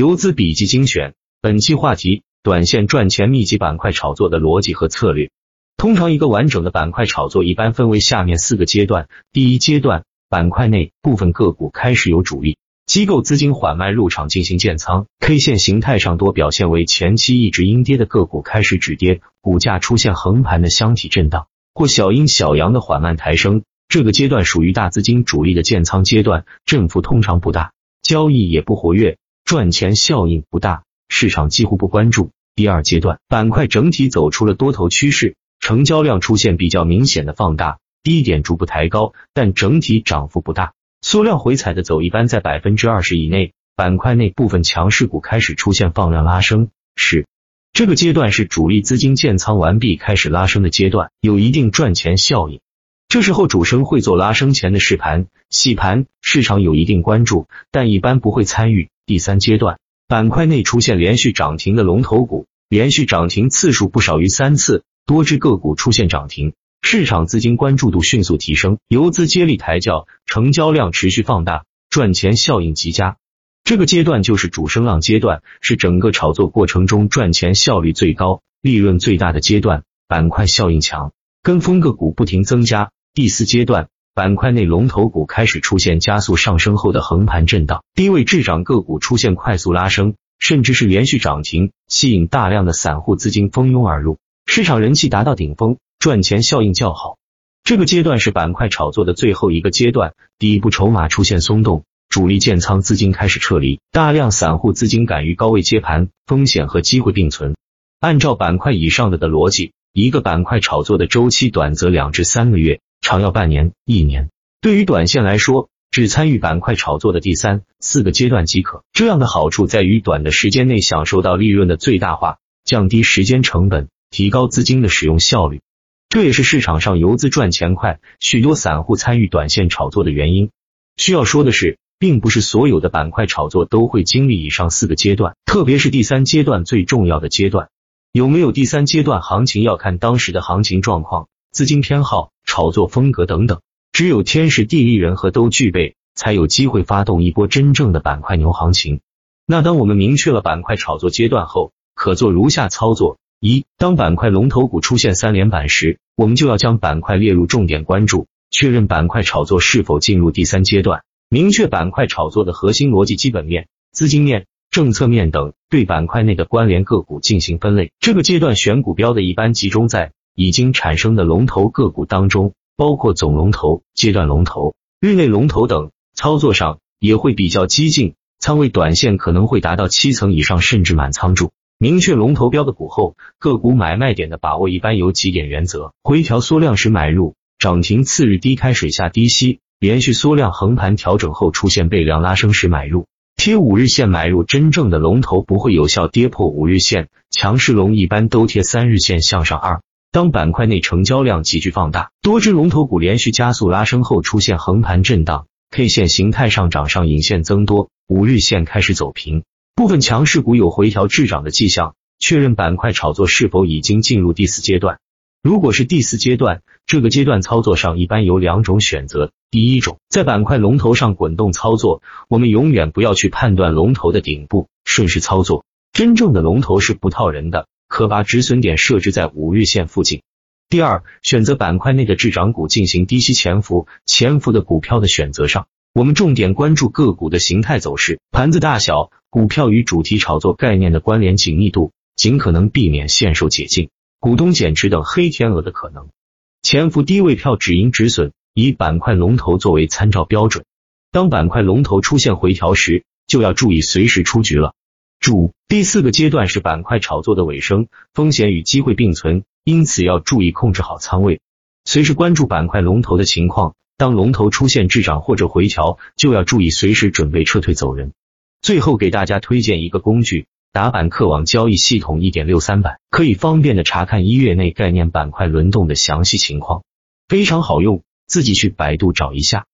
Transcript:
游资笔记精选，本期话题：短线赚钱密集板块炒作的逻辑和策略。通常一个完整的板块炒作一般分为下面四个阶段。第一阶段，板块内部分个股开始有主力机构资金缓慢入场进行建仓，K 线形态上多表现为前期一直阴跌的个股开始止跌，股价出现横盘的箱体震荡或小阴小阳的缓慢抬升。这个阶段属于大资金主力的建仓阶段，振幅通常不大，交易也不活跃。赚钱效应不大，市场几乎不关注。第二阶段，板块整体走出了多头趋势，成交量出现比较明显的放大，低点逐步抬高，但整体涨幅不大。缩量回踩的走一般在百分之二十以内。板块内部分强势股开始出现放量拉升，是这个阶段是主力资金建仓完毕开始拉升的阶段，有一定赚钱效应。这时候主升会做拉升前的试盘、洗盘，市场有一定关注，但一般不会参与。第三阶段，板块内出现连续涨停的龙头股，连续涨停次数不少于三次，多只个股出现涨停，市场资金关注度迅速提升，游资接力抬轿，成交量持续放大，赚钱效应极佳。这个阶段就是主升浪阶段，是整个炒作过程中赚钱效率最高、利润最大的阶段，板块效应强，跟风个股不停增加。第四阶段。板块内龙头股开始出现加速上升后的横盘震荡，低位滞涨个股出现快速拉升，甚至是连续涨停，吸引大量的散户资金蜂拥而入，市场人气达到顶峰，赚钱效应较好。这个阶段是板块炒作的最后一个阶段，底部筹码出现松动，主力建仓资金开始撤离，大量散户资金敢于高位接盘，风险和机会并存。按照板块以上的的逻辑，一个板块炒作的周期短则两至三个月。长要半年、一年，对于短线来说，只参与板块炒作的第三、四个阶段即可。这样的好处在于短的时间内享受到利润的最大化，降低时间成本，提高资金的使用效率。这也是市场上游资赚钱快，许多散户参与短线炒作的原因。需要说的是，并不是所有的板块炒作都会经历以上四个阶段，特别是第三阶段最重要的阶段。有没有第三阶段行情，要看当时的行情状况、资金偏好。炒作风格等等，只有天时地利人和都具备，才有机会发动一波真正的板块牛行情。那当我们明确了板块炒作阶段后，可做如下操作：一、当板块龙头股出现三连板时，我们就要将板块列入重点关注，确认板块炒作是否进入第三阶段，明确板块炒作的核心逻辑、基本面、资金面、政策面等，对板块内的关联个股进行分类。这个阶段选股标的一般集中在。已经产生的龙头个股当中，包括总龙头、阶段龙头、日内龙头等，操作上也会比较激进，仓位短线可能会达到七层以上，甚至满仓住。明确龙头标的股后，个股买卖点的把握一般有几点原则：回调缩量时买入，涨停次日低开水下低吸，连续缩量横盘调整后出现背量拉升时买入，贴五日线买入。真正的龙头不会有效跌破五日线，强势龙一般都贴三日线向上二。当板块内成交量急剧放大，多只龙头股连续加速拉升后出现横盘震荡，K 线形态上涨上影线增多，五日线开始走平，部分强势股有回调滞涨的迹象，确认板块炒作是否已经进入第四阶段。如果是第四阶段，这个阶段操作上一般有两种选择，第一种在板块龙头上滚动操作，我们永远不要去判断龙头的顶部，顺势操作，真正的龙头是不套人的。可把止损点设置在五日线附近。第二，选择板块内的滞涨股进行低吸潜伏，潜伏的股票的选择上，我们重点关注个股的形态走势、盘子大小、股票与主题炒作概念的关联紧密度，尽可能避免限售解禁、股东减持等黑天鹅的可能。潜伏低位票止盈止损，以板块龙头作为参照标准。当板块龙头出现回调时，就要注意随时出局了。注：第四个阶段是板块炒作的尾声，风险与机会并存，因此要注意控制好仓位，随时关注板块龙头的情况。当龙头出现滞涨或者回调，就要注意随时准备撤退走人。最后给大家推荐一个工具——打板客网交易系统一点六三版，可以方便的查看一月内概念板块轮动的详细情况，非常好用，自己去百度找一下。